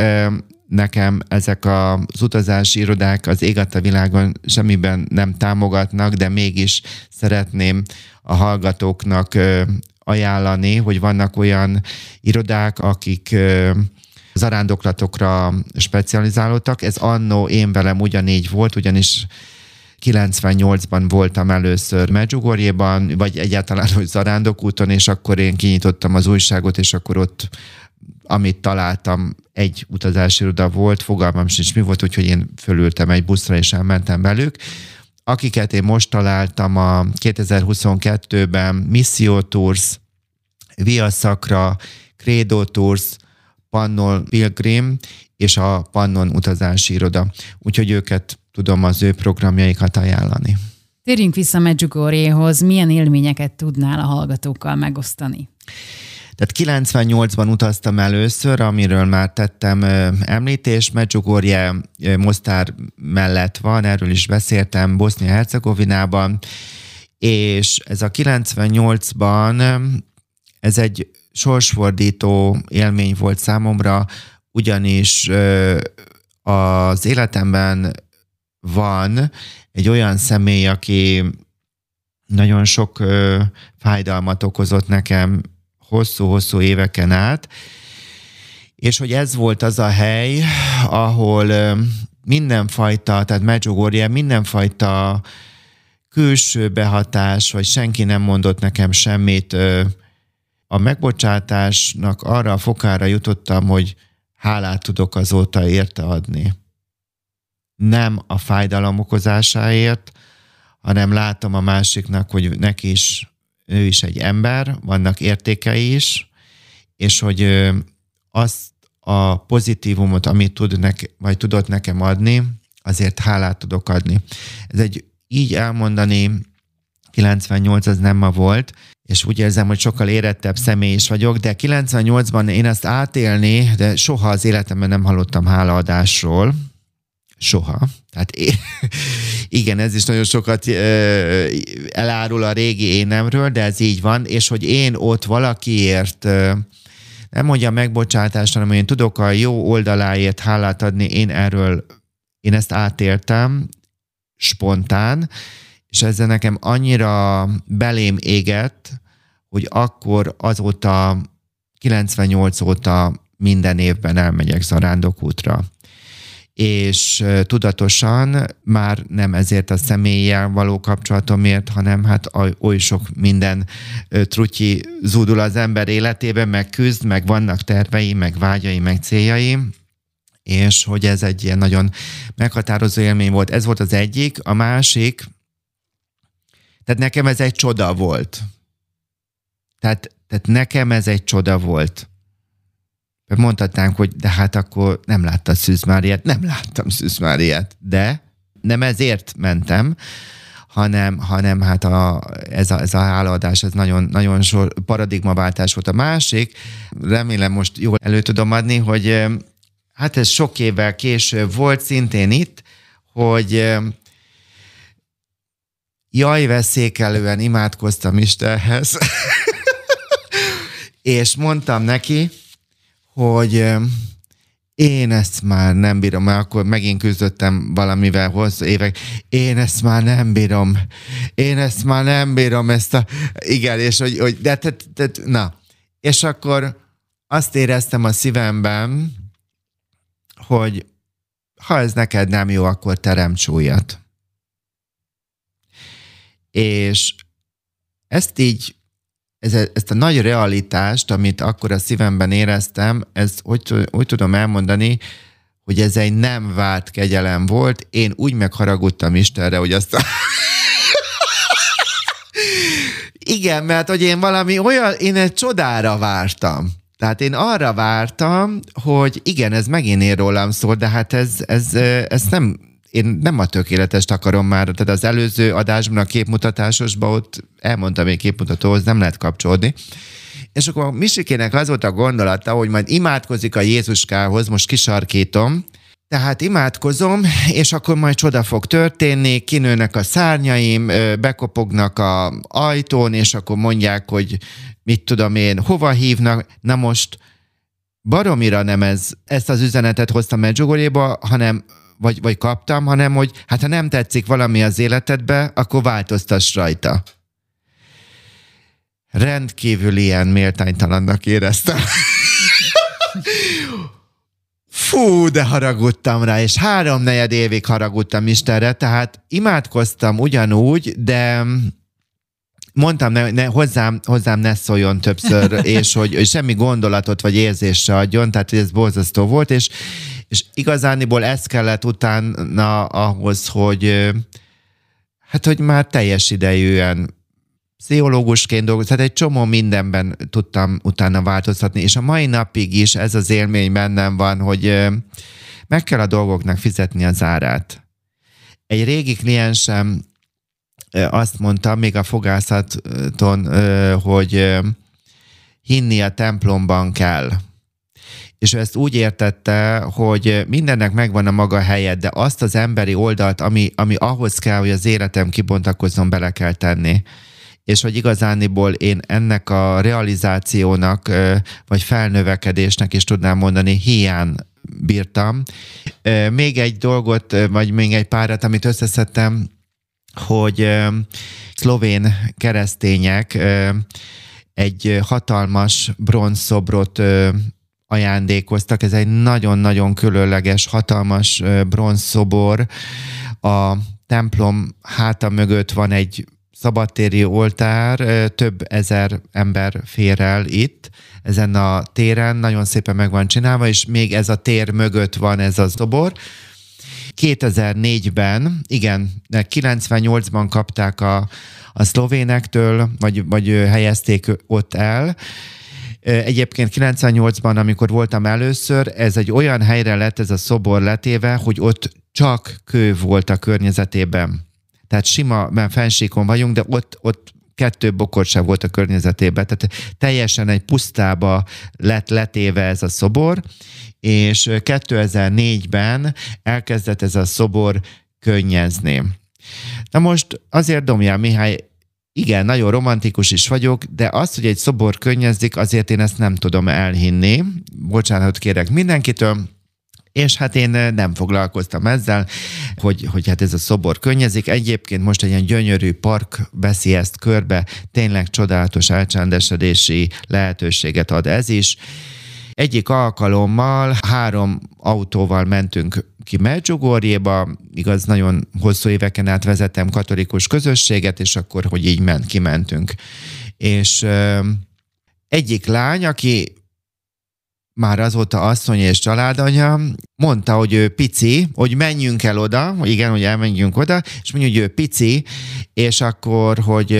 nekem ezek az utazási irodák az ég a világon semmiben nem támogatnak, de mégis szeretném a hallgatóknak ajánlani, hogy vannak olyan irodák, akik zarándoklatokra specializálódtak. Ez annó én velem ugyanígy volt, ugyanis 98-ban voltam először Medjugorjéban, vagy egyáltalán, hogy zarándokúton, és akkor én kinyitottam az újságot, és akkor ott amit találtam, egy utazási iroda volt, fogalmam sincs mi volt, úgyhogy én fölültem egy buszra, és elmentem velük. Akiket én most találtam a 2022-ben Missio Tours, Via Sacra, Credo Tours, Pannon Pilgrim és a Pannon utazási iroda. Úgyhogy őket tudom az ő programjaikat ajánlani. Térjünk vissza Medjugorjéhoz. Milyen élményeket tudnál a hallgatókkal megosztani? Tehát 98-ban utaztam először, amiről már tettem említést, Medjugorje Mostár mellett van, erről is beszéltem, Bosznia-Hercegovinában, és ez a 98-ban ez egy sorsfordító élmény volt számomra, ugyanis az életemben van egy olyan személy, aki nagyon sok fájdalmat okozott nekem hosszú-hosszú éveken át, és hogy ez volt az a hely, ahol mindenfajta, tehát Medjugorje mindenfajta külső behatás, vagy senki nem mondott nekem semmit, a megbocsátásnak arra a fokára jutottam, hogy hálát tudok azóta érte adni. Nem a fájdalom okozásáért, hanem látom a másiknak, hogy neki is ő is egy ember, vannak értékei is, és hogy azt a pozitívumot, amit tud neke, vagy tudott nekem adni, azért hálát tudok adni. Ez egy így elmondani, 98 az nem ma volt, és úgy érzem, hogy sokkal érettebb személy is vagyok, de 98-ban én ezt átélni, de soha az életemben nem hallottam hálaadásról, Soha. Tehát igen, ez is nagyon sokat elárul a régi énemről, de ez így van, és hogy én ott valakiért nem mondja megbocsátást, hanem én tudok a jó oldaláért hálát adni, én erről, én ezt átéltem, spontán, és ezzel nekem annyira belém égett, hogy akkor azóta, 98 óta minden évben elmegyek zarándokútra és tudatosan már nem ezért a személlyel való kapcsolatomért, hanem hát oly sok minden trutyi zúdul az ember életében, meg küzd, meg vannak tervei, meg vágyai, meg céljai, és hogy ez egy ilyen nagyon meghatározó élmény volt. Ez volt az egyik. A másik, tehát nekem ez egy csoda volt. Tehát, tehát nekem ez egy csoda volt mondhatnánk, hogy de hát akkor nem láttad Szűz Máriát. Nem láttam Szűz Máriát, de nem ezért mentem, hanem, hanem hát a, ez, a, ez a hálaadás, ez nagyon, nagyon sor, paradigmaváltás volt. A másik, remélem most jól elő tudom adni, hogy hát ez sok évvel később volt szintén itt, hogy jaj, veszékelően imádkoztam Istenhez, és mondtam neki, hogy én ezt már nem bírom, mert akkor megint küzdöttem valamivel hosszú évek, én ezt már nem bírom, én ezt már nem bírom, ezt a, igen, és hogy, hogy de, de, de, na, és akkor azt éreztem a szívemben, hogy ha ez neked nem jó, akkor teremts újat. És ezt így ez, ezt a nagy realitást, amit akkor a szívemben éreztem, ezt úgy, úgy tudom elmondani, hogy ez egy nem várt kegyelem volt. Én úgy megharagudtam Istenre, hogy azt a... Igen, mert hogy én valami olyan, én egy csodára vártam. Tehát én arra vártam, hogy igen, ez megint ér rólam szól, de hát ez, ez, ez nem én nem a tökéletest akarom már, tehát az előző adásban a képmutatásosban ott elmondtam egy képmutatóhoz, nem lehet kapcsolódni. És akkor Misikének az volt a gondolata, hogy majd imádkozik a Jézuskához, most kisarkítom, tehát imádkozom, és akkor majd csoda fog történni, kinőnek a szárnyaim, bekopognak a ajtón, és akkor mondják, hogy mit tudom én, hova hívnak. Na most baromira nem ez, ezt az üzenetet hoztam Medjugorjéba, hanem vagy, vagy kaptam, hanem hogy hát ha nem tetszik valami az életedbe, akkor változtass rajta. Rendkívül ilyen méltánytalannak éreztem. Fú, de haragudtam rá, és három negyed évig haragudtam Istenre, tehát imádkoztam ugyanúgy, de mondtam, ne, ne, hozzám, hozzám ne szóljon többször, és hogy, hogy semmi gondolatot vagy érzésre adjon, tehát ez borzasztó volt, és, és igazániból ez kellett utána ahhoz, hogy hát, hogy már teljes idejűen pszichológusként dolgozni, tehát egy csomó mindenben tudtam utána változtatni, és a mai napig is ez az élmény bennem van, hogy meg kell a dolgoknak fizetni az árát. Egy régi kliensem azt mondta, még a fogászaton, hogy hinni a templomban kell. És ezt úgy értette, hogy mindennek megvan a maga helye, de azt az emberi oldalt, ami, ami ahhoz kell, hogy az életem kibontakozzon, bele kell tenni. És hogy igazániból én ennek a realizációnak, vagy felnövekedésnek is tudnám mondani, hiány bírtam. Még egy dolgot, vagy még egy párat, amit összeszedtem, hogy szlovén keresztények egy hatalmas bronzszobrot ajándékoztak. Ez egy nagyon-nagyon különleges, hatalmas bronzszobor. A templom háta mögött van egy szabadtéri oltár, több ezer ember fér el itt, ezen a téren, nagyon szépen meg van csinálva, és még ez a tér mögött van ez a szobor. 2004-ben, igen, 98-ban kapták a, a szlovénektől, vagy, vagy helyezték ott el, Egyébként 98-ban, amikor voltam először, ez egy olyan helyre lett ez a szobor letéve, hogy ott csak kő volt a környezetében. Tehát sima, mert fensíkon vagyunk, de ott, ott kettő bokor sem volt a környezetében. Tehát teljesen egy pusztába lett letéve ez a szobor, és 2004-ben elkezdett ez a szobor könnyezni. Na most azért Domján Mihály igen, nagyon romantikus is vagyok, de azt, hogy egy szobor könnyezdik, azért én ezt nem tudom elhinni. Bocsánat kérek mindenkitől, és hát én nem foglalkoztam ezzel, hogy, hogy hát ez a szobor könnyezik. Egyébként most egy ilyen gyönyörű park veszi ezt körbe, tényleg csodálatos elcsendesedési lehetőséget ad ez is. Egyik alkalommal három autóval mentünk ki Medjugorjéba, igaz, nagyon hosszú éveken át vezetem katolikus közösséget, és akkor, hogy így ment, kimentünk. És ö, egyik lány, aki már azóta asszony és családanya, mondta, hogy ő pici, hogy menjünk el oda, igen, hogy elmenjünk oda, és mondja, hogy ő pici, és akkor, hogy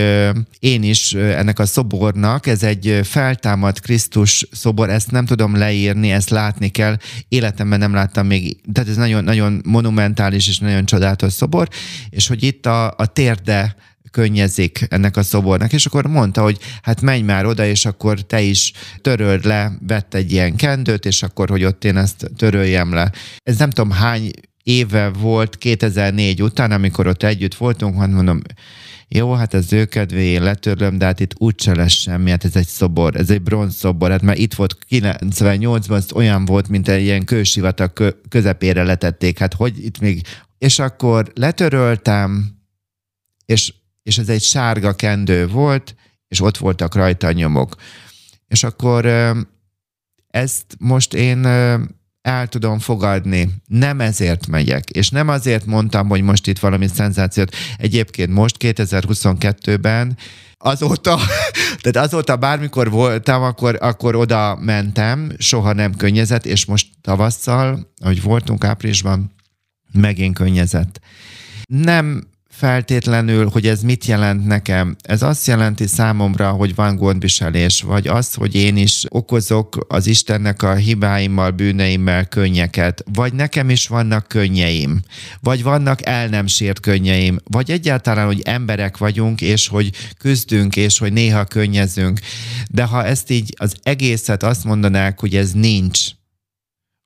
én is ennek a szobornak, ez egy feltámadt Krisztus szobor, ezt nem tudom leírni, ezt látni kell, életemben nem láttam még, tehát ez nagyon, nagyon monumentális és nagyon csodálatos szobor, és hogy itt a, a térde könnyezik ennek a szobornak, és akkor mondta, hogy hát menj már oda, és akkor te is töröld le, vett egy ilyen kendőt, és akkor, hogy ott én ezt töröljem le. Ez nem tudom hány éve volt 2004 után, amikor ott együtt voltunk, hát mondom, jó, hát ez ő kedvé, én letörlöm, de hát itt úgyse lesz semmi, hát ez egy szobor, ez egy bronz szobor, hát már itt volt 98-ban, ez olyan volt, mint egy ilyen kősivatag közepére letették, hát hogy itt még, és akkor letöröltem, és és ez egy sárga kendő volt, és ott voltak rajta a nyomok. És akkor ezt most én el tudom fogadni. Nem ezért megyek, és nem azért mondtam, hogy most itt valami szenzációt. Egyébként most 2022-ben azóta, tehát azóta bármikor voltam, akkor, akkor oda mentem, soha nem könnyezett, és most tavasszal, ahogy voltunk áprilisban, megint könnyezett. Nem feltétlenül, hogy ez mit jelent nekem. Ez azt jelenti számomra, hogy van gondviselés, vagy az, hogy én is okozok az Istennek a hibáimmal, bűneimmel könnyeket, vagy nekem is vannak könnyeim, vagy vannak el nem sért könnyeim, vagy egyáltalán, hogy emberek vagyunk, és hogy küzdünk, és hogy néha könnyezünk. De ha ezt így az egészet azt mondanák, hogy ez nincs,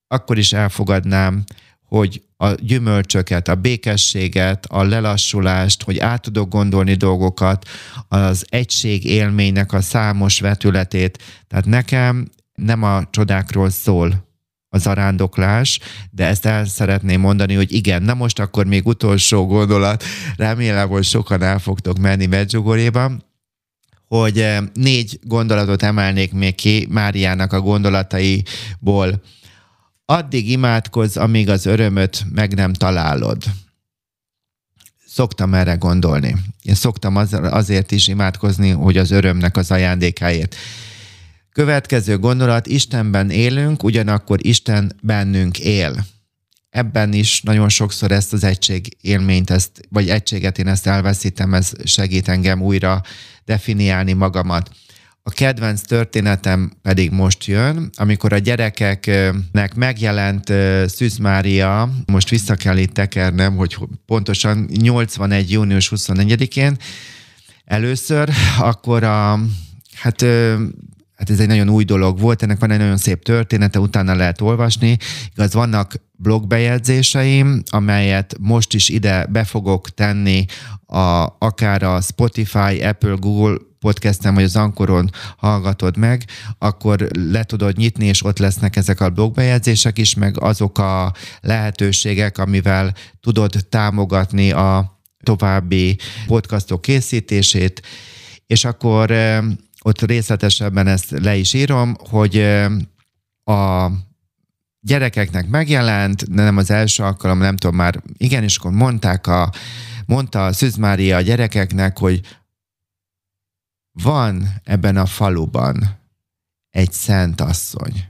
akkor is elfogadnám, hogy a gyümölcsöket, a békességet, a lelassulást, hogy át tudok gondolni dolgokat, az egység élménynek a számos vetületét. Tehát nekem nem a csodákról szól a zarándoklás, de ezt el szeretném mondani, hogy igen, na most akkor még utolsó gondolat, remélem, hogy sokan el fogtok menni Medjugorjéban, hogy eh, négy gondolatot emelnék még ki Máriának a gondolataiból addig imádkozz, amíg az örömöt meg nem találod. Szoktam erre gondolni. Én szoktam az, azért is imádkozni, hogy az örömnek az ajándékáért. Következő gondolat, Istenben élünk, ugyanakkor Isten bennünk él. Ebben is nagyon sokszor ezt az egység élményt, ezt, vagy egységet én ezt elveszítem, ez segít engem újra definiálni magamat. A kedvenc történetem pedig most jön, amikor a gyerekeknek megjelent Szűz Mária, most vissza kell itt tekernem, hogy pontosan 81. június 24-én először, akkor a, hát hát ez egy nagyon új dolog volt, ennek van egy nagyon szép története, utána lehet olvasni. Igaz, vannak blogbejegyzéseim, amelyet most is ide be fogok tenni, a, akár a Spotify, Apple, Google podcastem, vagy az Ankoron hallgatod meg, akkor le tudod nyitni, és ott lesznek ezek a blogbejegyzések is, meg azok a lehetőségek, amivel tudod támogatni a további podcastok készítését, és akkor ott részletesebben ezt le is írom, hogy a gyerekeknek megjelent, de nem az első alkalom, nem tudom már, igen, és akkor mondták a, mondta a Szűz Mária a gyerekeknek, hogy van ebben a faluban egy szent asszony.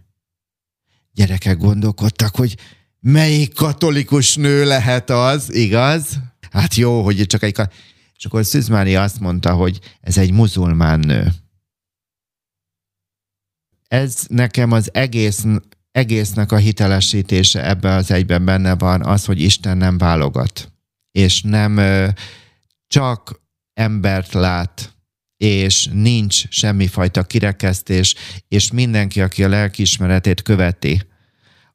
Gyerekek gondolkodtak, hogy melyik katolikus nő lehet az, igaz? Hát jó, hogy csak egy... És akkor Szűz Mária azt mondta, hogy ez egy muzulmán nő. Ez nekem az egész, egésznek a hitelesítése ebben az egyben benne van, az, hogy Isten nem válogat, és nem csak embert lát, és nincs semmifajta kirekesztés, és mindenki, aki a lelkiismeretét követi,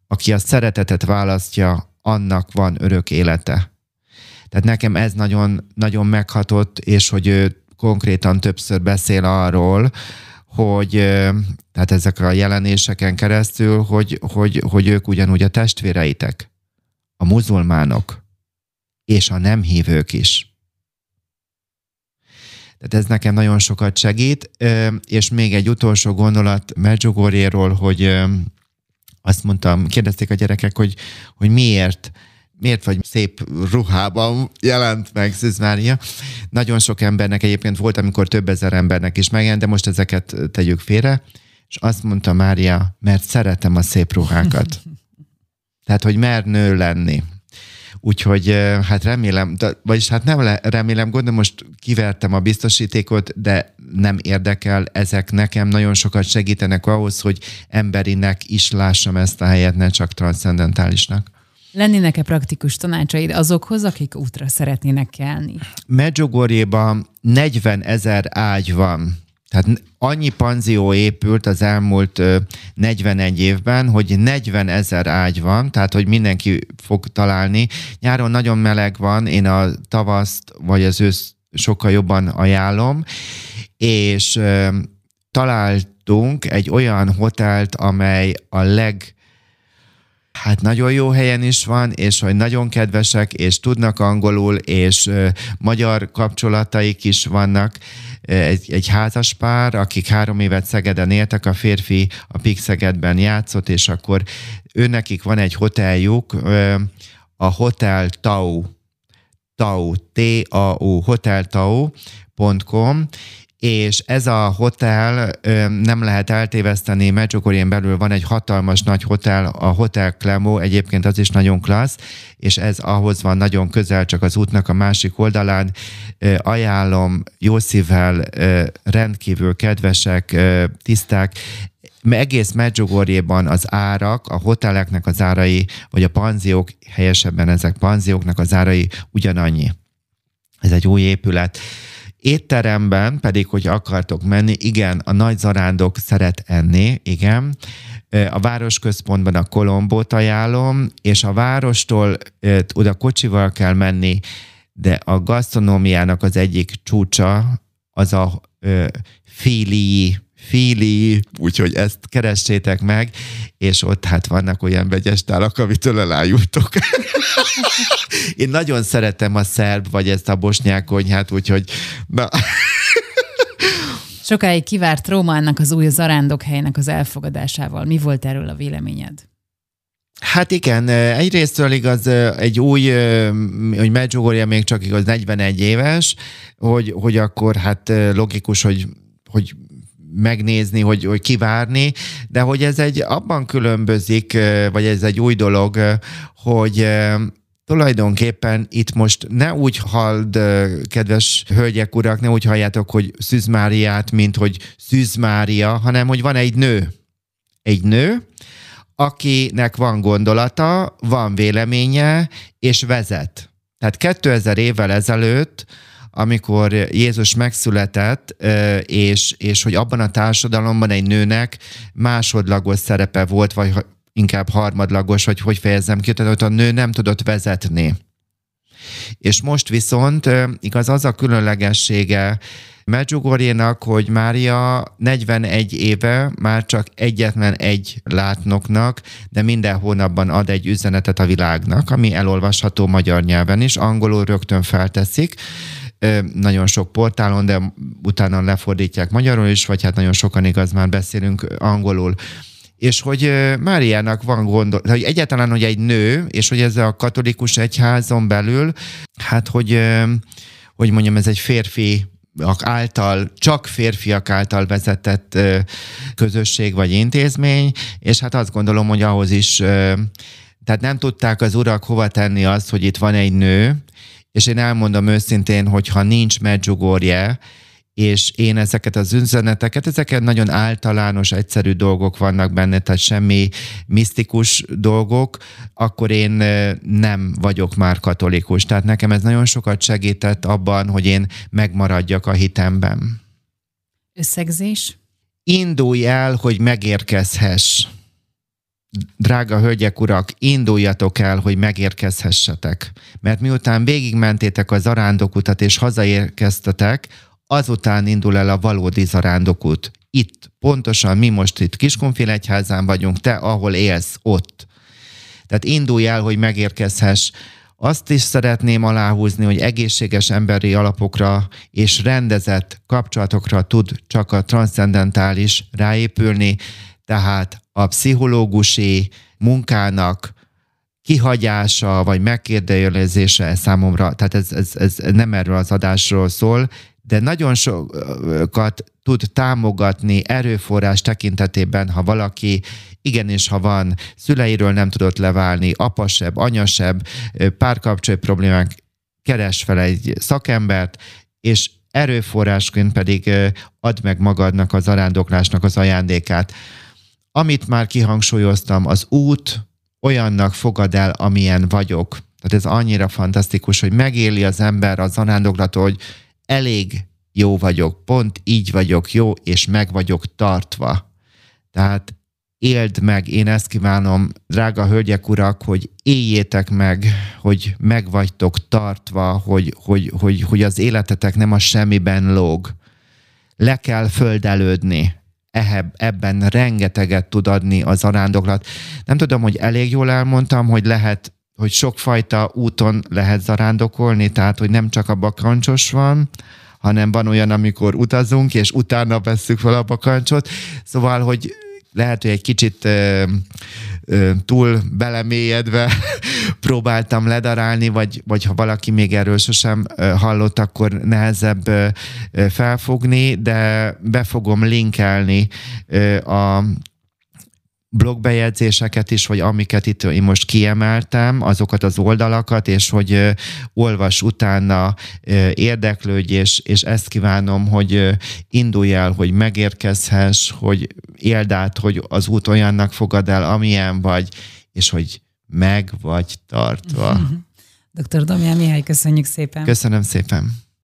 aki a szeretetet választja, annak van örök élete. Tehát nekem ez nagyon, nagyon meghatott, és hogy ő konkrétan többször beszél arról, hogy tehát ezek a jelenéseken keresztül, hogy, hogy, hogy ők ugyanúgy a testvéreitek, a muzulmánok, és a nem hívők is. Tehát ez nekem nagyon sokat segít, és még egy utolsó gondolat Medjugorjéról, hogy azt mondtam, kérdezték a gyerekek, hogy, hogy miért, miért vagy szép ruhában jelent meg Szűz Mária. Nagyon sok embernek egyébként volt, amikor több ezer embernek is megjelent, de most ezeket tegyük félre. És azt mondta Mária, mert szeretem a szép ruhákat. Tehát, hogy mer nő lenni. Úgyhogy hát remélem, vagyis hát nem le, remélem, gondolom most kivertem a biztosítékot, de nem érdekel, ezek nekem nagyon sokat segítenek ahhoz, hogy emberinek is lássam ezt a helyet, ne csak transzendentálisnak. Lennének-e praktikus tanácsaid azokhoz, akik útra szeretnének kelni? Medjugorjéban 40 ezer ágy van. Tehát annyi panzió épült az elmúlt 41 évben, hogy 40 ezer ágy van, tehát hogy mindenki fog találni. Nyáron nagyon meleg van, én a tavaszt vagy az ősz sokkal jobban ajánlom, és találtunk egy olyan hotelt, amely a leg hát nagyon jó helyen is van, és hogy nagyon kedvesek, és tudnak angolul, és magyar kapcsolataik is vannak. Egy, egy házas pár, akik három évet Szegeden éltek, a férfi a Pik Szegedben játszott, és akkor őnekik van egy hoteljuk, a Hotel Tau, Tau, T-A-U, hoteltau.com, és ez a hotel nem lehet eltéveszteni, Medjugorjén belül van egy hatalmas nagy hotel, a Hotel Clemo, egyébként az is nagyon klassz, és ez ahhoz van nagyon közel, csak az útnak a másik oldalán. Ajánlom, jó szívvel, rendkívül kedvesek, tiszták, egész Medjugorjéban az árak, a hoteleknek az árai, vagy a panziók, helyesebben ezek panzióknak az árai ugyanannyi. Ez egy új épület. Étteremben pedig, hogy akartok menni, igen, a nagy zarándok szeret enni, igen. A városközpontban a Kolombót ajánlom, és a várostól oda kocsival kell menni, de a gasztronómiának az egyik csúcsa az a Fili Fili, úgyhogy ezt keressétek meg, és ott hát vannak olyan vegyes tálak, amitől elájultok. Én nagyon szeretem a szerb, vagy ezt a bosnyák konyhát, úgyhogy na. Sokáig kivárt Rómának az új helynek az elfogadásával. Mi volt erről a véleményed? Hát igen, egyrésztről igaz, egy új, hogy Medjugorje még csak igaz 41 éves, hogy, hogy akkor hát logikus, hogy hogy megnézni, hogy, hogy kivárni, de hogy ez egy abban különbözik, vagy ez egy új dolog, hogy tulajdonképpen itt most ne úgy halld, kedves hölgyek, urak, ne úgy halljátok, hogy Szűz Máriát, mint hogy Szűz Mária, hanem hogy van egy nő. Egy nő, akinek van gondolata, van véleménye, és vezet. Tehát 2000 évvel ezelőtt amikor Jézus megszületett, és, és hogy abban a társadalomban egy nőnek másodlagos szerepe volt, vagy inkább harmadlagos, vagy hogy fejezzem ki, tehát a nő nem tudott vezetni. És most viszont igaz az a különlegessége Medjugorjénak, hogy Mária 41 éve már csak egyetlen egy látnoknak, de minden hónapban ad egy üzenetet a világnak, ami elolvasható magyar nyelven is, angolul rögtön felteszik, nagyon sok portálon, de utána lefordítják magyarul is, vagy hát nagyon sokan igaz már beszélünk angolul. És hogy Máriának van gondol, hogy egyáltalán, hogy egy nő, és hogy ez a katolikus egyházon belül, hát hogy, hogy mondjam, ez egy férfi által, csak férfiak által vezetett közösség vagy intézmény, és hát azt gondolom, hogy ahhoz is, tehát nem tudták az urak hova tenni azt, hogy itt van egy nő, és én elmondom őszintén, hogy ha nincs Medjugorje, és én ezeket az üzeneteket, ezeket nagyon általános, egyszerű dolgok vannak benne, tehát semmi misztikus dolgok, akkor én nem vagyok már katolikus. Tehát nekem ez nagyon sokat segített abban, hogy én megmaradjak a hitemben. Összegzés? Indulj el, hogy megérkezhess drága hölgyek, urak, induljatok el, hogy megérkezhessetek. Mert miután végigmentétek a zarándokutat és hazaérkeztetek, azután indul el a valódi zarándokút. Itt, pontosan mi most itt Kiskunfélegyházán vagyunk, te, ahol élsz, ott. Tehát indulj el, hogy megérkezhess. Azt is szeretném aláhúzni, hogy egészséges emberi alapokra és rendezett kapcsolatokra tud csak a transzcendentális ráépülni, tehát a pszichológusi munkának kihagyása vagy megkérdőjelezése számomra, tehát ez, ez, ez nem erről az adásról szól, de nagyon sokat tud támogatni erőforrás tekintetében, ha valaki igenis, ha van szüleiről nem tudott leválni, apasebb, anyasebb, párkapcsolat problémák, keres fel egy szakembert, és erőforrásként pedig add meg magadnak az zarándoklásnak az ajándékát. Amit már kihangsúlyoztam, az út olyannak fogad el, amilyen vagyok. Tehát ez annyira fantasztikus, hogy megéli az ember a zarándoklatot, hogy elég jó vagyok, pont így vagyok jó, és meg vagyok tartva. Tehát éld meg, én ezt kívánom, drága hölgyek, urak, hogy éljétek meg, hogy meg vagytok tartva, hogy, hogy, hogy, hogy az életetek nem a semmiben lóg. Le kell földelődni. Ebben rengeteget tud adni az arándoklat. Nem tudom, hogy elég jól elmondtam, hogy lehet, hogy sokfajta úton lehet zarándokolni, tehát, hogy nem csak a bakancsos van, hanem van olyan, amikor utazunk, és utána vesszük fel a bakancsot. Szóval, hogy lehet, hogy egy kicsit túl belemélyedve próbáltam ledarálni, vagy, vagy ha valaki még erről sosem hallott, akkor nehezebb felfogni, de be fogom linkelni a blogbejegyzéseket is, vagy amiket itt én most kiemeltem, azokat az oldalakat, és hogy olvas utána, érdeklődj, és, és ezt kívánom, hogy indulj el, hogy megérkezhess, hogy éld át, hogy az út olyannak fogad el, amilyen vagy, és hogy meg vagy tartva. Dr. Domján Mihály, köszönjük szépen. Köszönöm szépen.